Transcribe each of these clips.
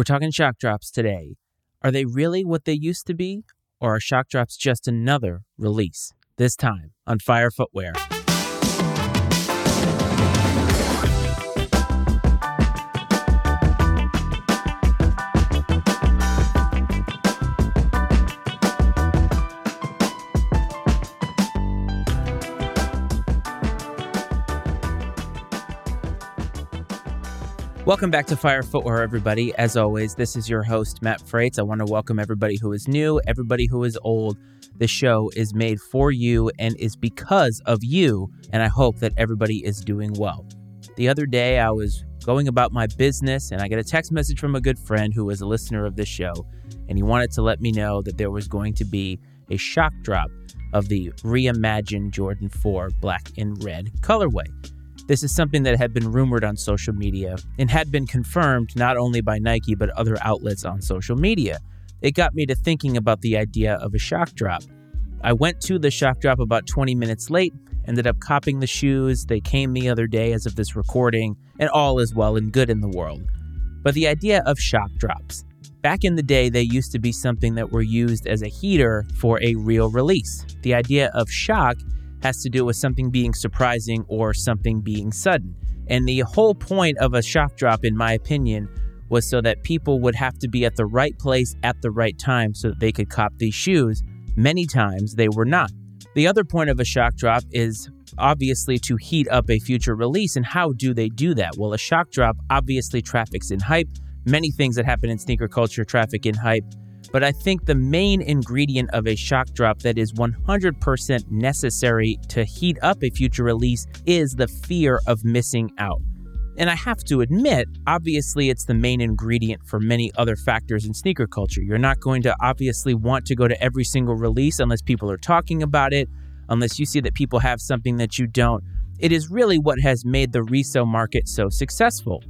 We're talking shock drops today. Are they really what they used to be? Or are shock drops just another release? This time on Fire Footwear. Welcome back to Fire Footwear, everybody. As always, this is your host, Matt Frates. I want to welcome everybody who is new, everybody who is old. The show is made for you and is because of you, and I hope that everybody is doing well. The other day, I was going about my business, and I got a text message from a good friend who was a listener of this show, and he wanted to let me know that there was going to be a shock drop of the reimagined Jordan 4 black and red colorway. This is something that had been rumored on social media and had been confirmed not only by Nike but other outlets on social media. It got me to thinking about the idea of a shock drop. I went to the shock drop about 20 minutes late, ended up copying the shoes. They came the other day as of this recording, and all is well and good in the world. But the idea of shock drops. Back in the day, they used to be something that were used as a heater for a real release. The idea of shock has to do with something being surprising or something being sudden. And the whole point of a shock drop, in my opinion, was so that people would have to be at the right place at the right time so that they could cop these shoes. Many times they were not. The other point of a shock drop is obviously to heat up a future release. And how do they do that? Well, a shock drop obviously traffics in hype. Many things that happen in sneaker culture traffic in hype. But I think the main ingredient of a shock drop that is 100% necessary to heat up a future release is the fear of missing out. And I have to admit, obviously, it's the main ingredient for many other factors in sneaker culture. You're not going to obviously want to go to every single release unless people are talking about it, unless you see that people have something that you don't. It is really what has made the resale market so successful.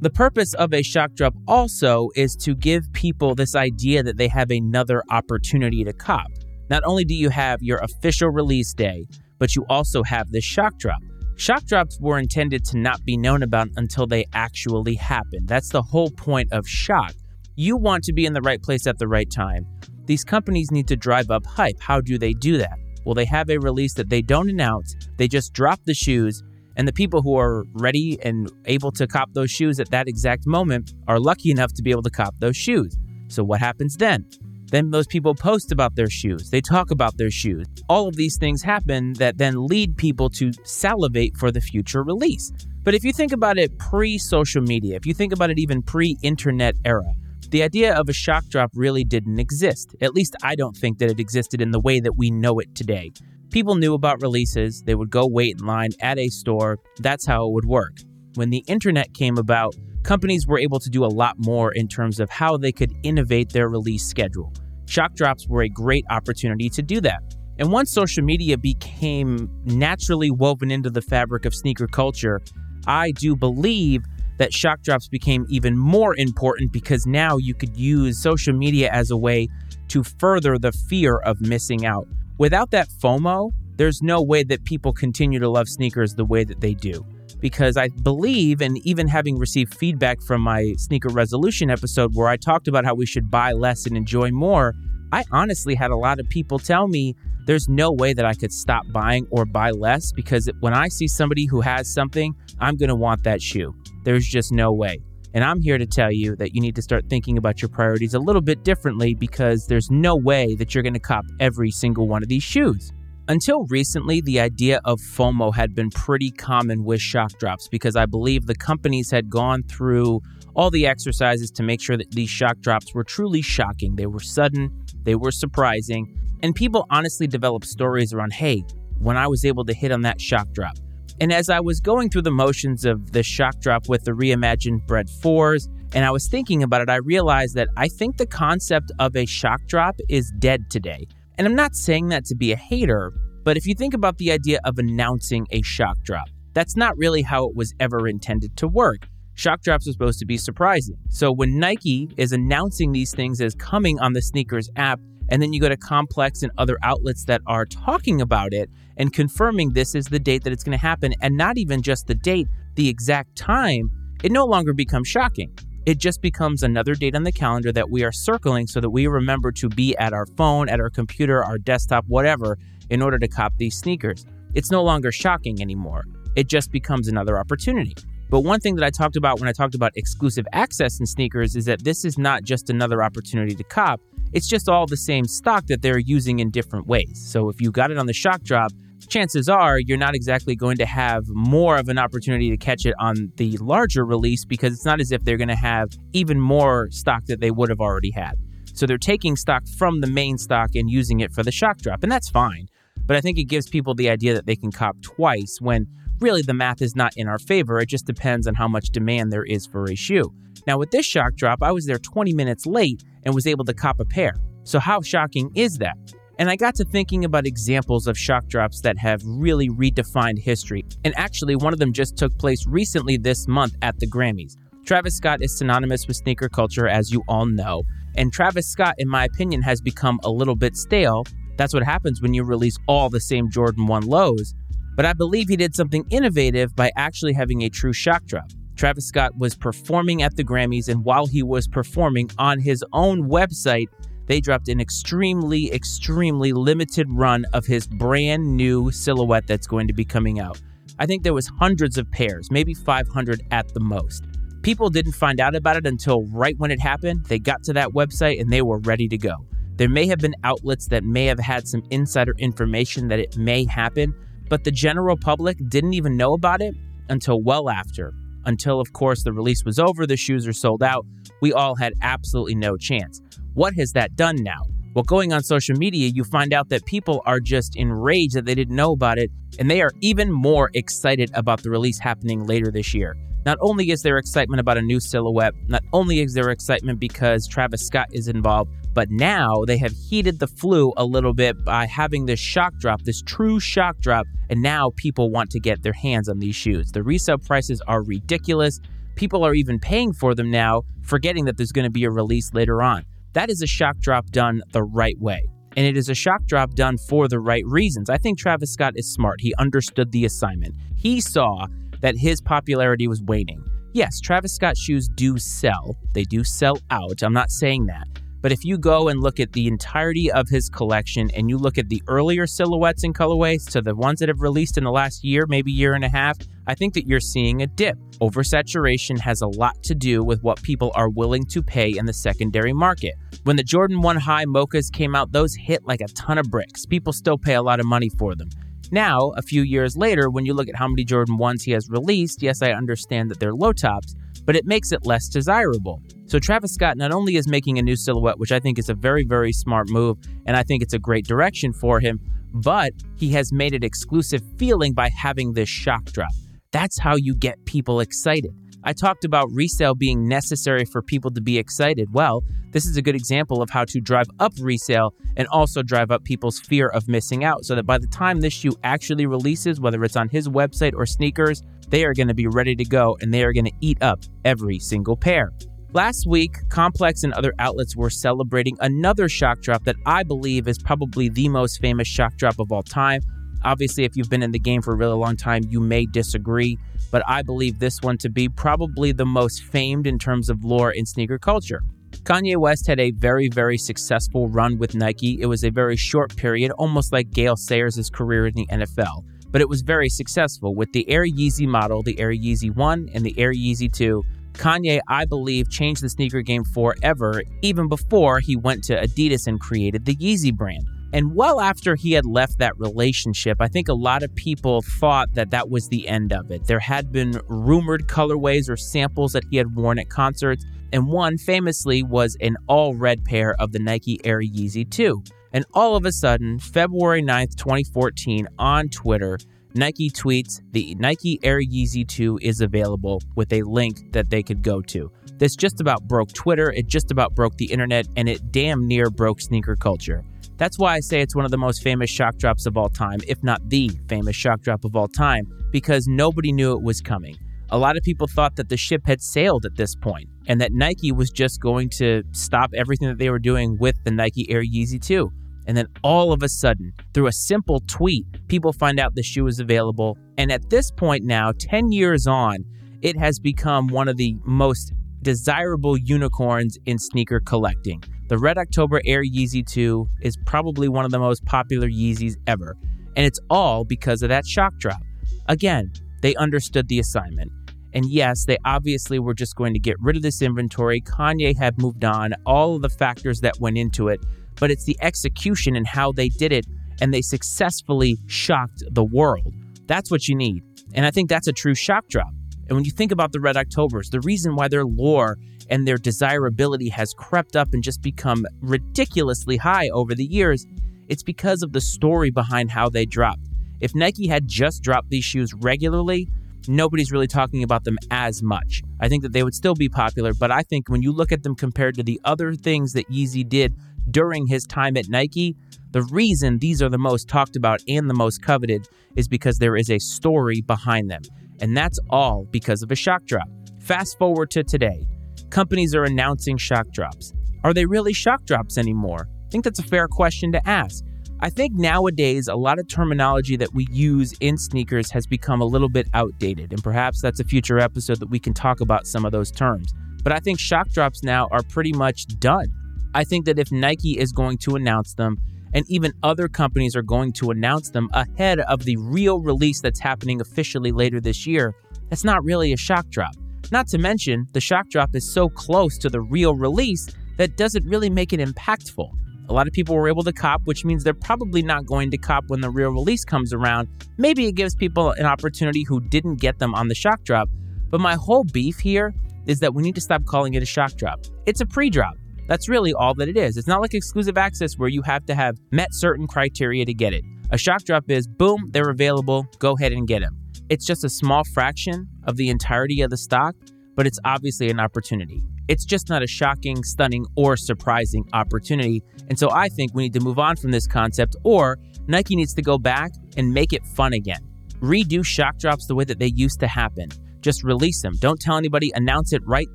The purpose of a shock drop also is to give people this idea that they have another opportunity to cop. Not only do you have your official release day, but you also have this shock drop. Shock drops were intended to not be known about until they actually happen. That's the whole point of shock. You want to be in the right place at the right time. These companies need to drive up hype. How do they do that? Well, they have a release that they don't announce, they just drop the shoes and the people who are ready and able to cop those shoes at that exact moment are lucky enough to be able to cop those shoes. So, what happens then? Then those people post about their shoes. They talk about their shoes. All of these things happen that then lead people to salivate for the future release. But if you think about it pre social media, if you think about it even pre internet era, the idea of a shock drop really didn't exist. At least I don't think that it existed in the way that we know it today. People knew about releases, they would go wait in line at a store. That's how it would work. When the internet came about, companies were able to do a lot more in terms of how they could innovate their release schedule. Shock drops were a great opportunity to do that. And once social media became naturally woven into the fabric of sneaker culture, I do believe that shock drops became even more important because now you could use social media as a way to further the fear of missing out. Without that FOMO, there's no way that people continue to love sneakers the way that they do. Because I believe, and even having received feedback from my sneaker resolution episode where I talked about how we should buy less and enjoy more, I honestly had a lot of people tell me there's no way that I could stop buying or buy less because when I see somebody who has something, I'm going to want that shoe. There's just no way. And I'm here to tell you that you need to start thinking about your priorities a little bit differently because there's no way that you're going to cop every single one of these shoes. Until recently, the idea of FOMO had been pretty common with shock drops because I believe the companies had gone through all the exercises to make sure that these shock drops were truly shocking. They were sudden, they were surprising, and people honestly developed stories around hey, when I was able to hit on that shock drop, and as I was going through the motions of the shock drop with the reimagined Bred 4s, and I was thinking about it, I realized that I think the concept of a shock drop is dead today. And I'm not saying that to be a hater, but if you think about the idea of announcing a shock drop, that's not really how it was ever intended to work. Shock drops are supposed to be surprising. So when Nike is announcing these things as coming on the SNKRS app, and then you go to Complex and other outlets that are talking about it and confirming this is the date that it's going to happen, and not even just the date, the exact time, it no longer becomes shocking. It just becomes another date on the calendar that we are circling so that we remember to be at our phone, at our computer, our desktop, whatever, in order to cop these sneakers. It's no longer shocking anymore. It just becomes another opportunity. But one thing that I talked about when I talked about exclusive access in sneakers is that this is not just another opportunity to cop, it's just all the same stock that they're using in different ways. So if you got it on the shock drop, chances are you're not exactly going to have more of an opportunity to catch it on the larger release because it's not as if they're going to have even more stock that they would have already had. So they're taking stock from the main stock and using it for the shock drop, and that's fine. But I think it gives people the idea that they can cop twice when really the math is not in our favor. It just depends on how much demand there is for a shoe. Now, with this shock drop, I was there 20 minutes late and was able to cop a pair. So, how shocking is that? And I got to thinking about examples of shock drops that have really redefined history. And actually, one of them just took place recently this month at the Grammys. Travis Scott is synonymous with sneaker culture, as you all know. And Travis Scott, in my opinion, has become a little bit stale. That's what happens when you release all the same Jordan 1 lows. But I believe he did something innovative by actually having a true shock drop. Travis Scott was performing at the Grammys, and while he was performing on his own website, they dropped an extremely, extremely limited run of his brand new silhouette that's going to be coming out. I think there was hundreds of pairs, maybe 500 at the most. People didn't find out about it until right when it happened. They got to that website and they were ready to go. There may have been outlets that may have had some insider information that it may happen, but the general public didn't even know about it until well after. Until, of course, the release was over, the shoes are sold out. We all had absolutely no chance. What has that done now? Well, going on social media, you find out that people are just enraged that they didn't know about it, and they are even more excited about the release happening later this year. Not only is there excitement about a new silhouette, not only is there excitement because Travis Scott is involved, but now they have heated the flu a little bit by having this shock drop, this true shock drop, and now people want to get their hands on these shoes. The resale prices are ridiculous. People are even paying for them now, forgetting that there's going to be a release later on. That is a shock drop done the right way. And it is a shock drop done for the right reasons. I think Travis Scott is smart. He understood the assignment. He saw that his popularity was waning. Yes, Travis Scott shoes do sell. They do sell out. I'm not saying that. But if you go and look at the entirety of his collection and you look at the earlier silhouettes and colorways to the ones that have released in the last year, maybe year and a half, I think that you're seeing a dip. Oversaturation has a lot to do with what people are willing to pay in the secondary market. When the Jordan 1 High Mochas came out, those hit like a ton of bricks. People still pay a lot of money for them. Now, a few years later, when you look at how many Jordan 1s he has released, yes, I understand that they're low tops, but it makes it less desirable. So Travis Scott not only is making a new silhouette, which I think is a very, very smart move, and I think it's a great direction for him, but he has made it exclusive feeling by having this shock drop. That's how you get people excited. I talked about resale being necessary for people to be excited. Well, this is a good example of how to drive up resale and also drive up people's fear of missing out so that by the time this shoe actually releases, whether it's on his website or SNKRS, they are going to be ready to go and they are going to eat up every single pair. Last week, Complex and other outlets were celebrating another shock drop that I believe is probably the most famous shock drop of all time. Obviously, if you've been in the game for a really long time, you may disagree, but I believe this one to be probably the most famed in terms of lore in sneaker culture. Kanye West had a very, very successful run with Nike. It was a very short period, almost like Gale Sayers' career in the NFL but it was very successful with the Air Yeezy model, the Air Yeezy 1 and the Air Yeezy 2. Kanye, I believe, changed the sneaker game forever, even before he went to Adidas and created the Yeezy brand. And well after he had left that relationship, I think a lot of people thought that that was the end of it. There had been rumored colorways or samples that he had worn at concerts, and one famously was an all red pair of the Nike Air Yeezy 2. And all of a sudden, February 9th, 2014, on Twitter, Nike tweets the Nike Air Yeezy 2 is available with a link that they could go to. This just about broke Twitter, it just about broke the internet, and it damn near broke sneaker culture. That's why I say it's one of the most famous shock drops of all time, if not the famous shock drop of all time, because nobody knew it was coming. A lot of people thought that the ship had sailed at this point and that Nike was just going to stop everything that they were doing with the Nike Air Yeezy 2. And then all of a sudden, through a simple tweet, people find out the shoe is available. And at this point now, 10 years on, it has become one of the most desirable unicorns in sneaker collecting. The Red October Air Yeezy 2 is probably one of the most popular Yeezys ever, and it's all because of that shock drop. Again, they understood the assignment. And yes, they obviously were just going to get rid of this inventory. Kanye had moved on, all of the factors that went into it, but it's the execution and how they did it, and they successfully shocked the world. That's what you need. And I think that's a true shock drop. And when you think about the Red Octobers, the reason why their lore and their desirability has crept up and just become ridiculously high over the years, it's because of the story behind how they dropped. If Nike had just dropped these shoes regularly, nobody's really talking about them as much. I think that they would still be popular, but I think when you look at them compared to the other things that Yeezy did during his time at Nike, the reason these are the most talked about and the most coveted is because there is a story behind them. And that's all because of a shock drop. Fast forward to today. Companies are announcing shock drops. Are they really shock drops anymore? I think that's a fair question to ask. I think nowadays a lot of terminology that we use in sneakers has become a little bit outdated, and perhaps that's a future episode that we can talk about some of those terms. But I think shock drops now are pretty much done. I think that if Nike is going to announce them, and even other companies are going to announce them ahead of the real release that's happening officially later this year, that's not really a shock drop. Not to mention, the shock drop is so close to the real release that doesn't really make it impactful. A lot of people were able to cop, which means they're probably not going to cop when the real release comes around. Maybe it gives people an opportunity who didn't get them on the shock drop. But my whole beef here is that we need to stop calling it a shock drop. It's a pre drop. That's really all that it is. It's not like exclusive access where you have to have met certain criteria to get it. A shock drop is boom, they're available, go ahead and get them. It's just a small fraction of the entirety of the stock, but it's obviously an opportunity. It's just not a shocking, stunning, or surprising opportunity. And so I think we need to move on from this concept, or Nike needs to go back and make it fun again. Redo shock drops the way that they used to happen. Just release them. Don't tell anybody, announce it right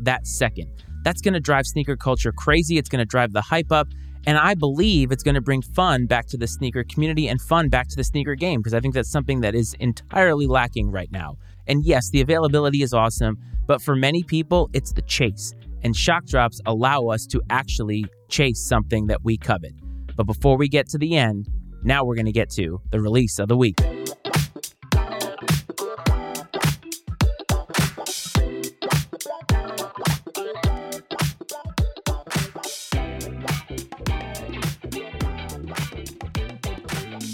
that second. That's going to drive sneaker culture crazy. It's going to drive the hype up. And I believe it's going to bring fun back to the sneaker community and fun back to the sneaker game because I think that's something that is entirely lacking right now. And yes, the availability is awesome, but for many people, it's the chase. And shock drops allow us to actually chase something that we covet. But before we get to the end, now we're going to get to the release of the week.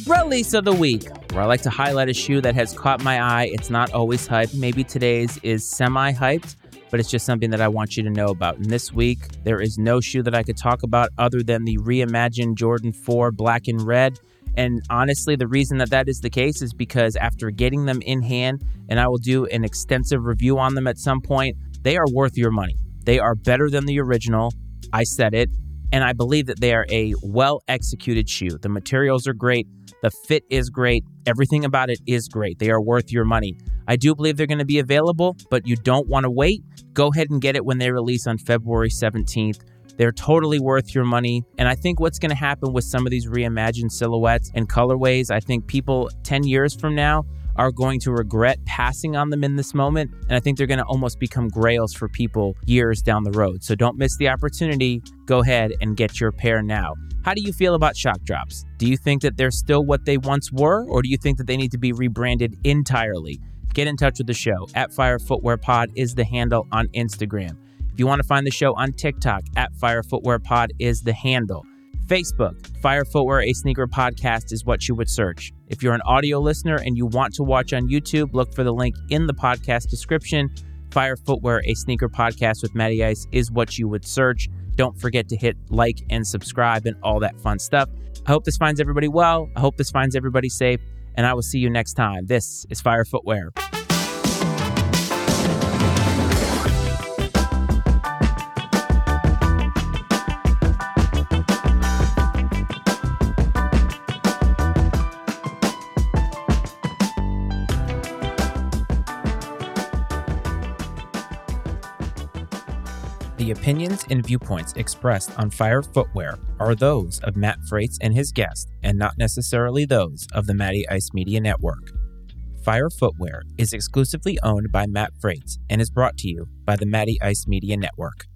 Release of the week, where I like to highlight a shoe that has caught my eye. It's not always hyped. Maybe today's is semi hyped, but it's just something that I want you to know about. And this week, there is no shoe that I could talk about other than the reimagined Jordan 4 black and red. And honestly, the reason that that is the case is because after getting them in hand, and I will do an extensive review on them at some point, they are worth your money. They are better than the original. I said it. And I believe that they are a well executed shoe. The materials are great, the fit is great, everything about it is great. They are worth your money. I do believe they're going to be available, but you don't want to wait. Go ahead and get it when they release on February 17th. They're totally worth your money. And I think what's going to happen with some of these reimagined silhouettes and colorways, I think people 10 years from now are going to regret passing on them in this moment. And I think they're going to almost become grails for people years down the road. So don't miss the opportunity. Go ahead and get your pair now. How do you feel about shock drops? Do you think that they're still what they once were, or do you think that they need to be rebranded entirely? Get in touch with the show. At Fire Footwear Pod is the handle on Instagram. If you want to find the show on TikTok, at Fire Footwear Pod is the handle. Facebook, Fire Footwear, a sneaker podcast is what you would search. If you're an audio listener and you want to watch on YouTube, look for the link in the podcast description. Fire Footwear, a sneaker podcast with Matty Ice is what you would search. Don't forget to hit like and subscribe and all that fun stuff. I hope this finds everybody well. I hope this finds everybody safe. And I will see you next time. This is Fire Footwear. The opinions and viewpoints expressed on Fire Footwear are those of Matt Frates and his guest, and not necessarily those of the Matty Ice Media Network. Fire Footwear is exclusively owned by Matt Frates and is brought to you by the Matty Ice Media Network.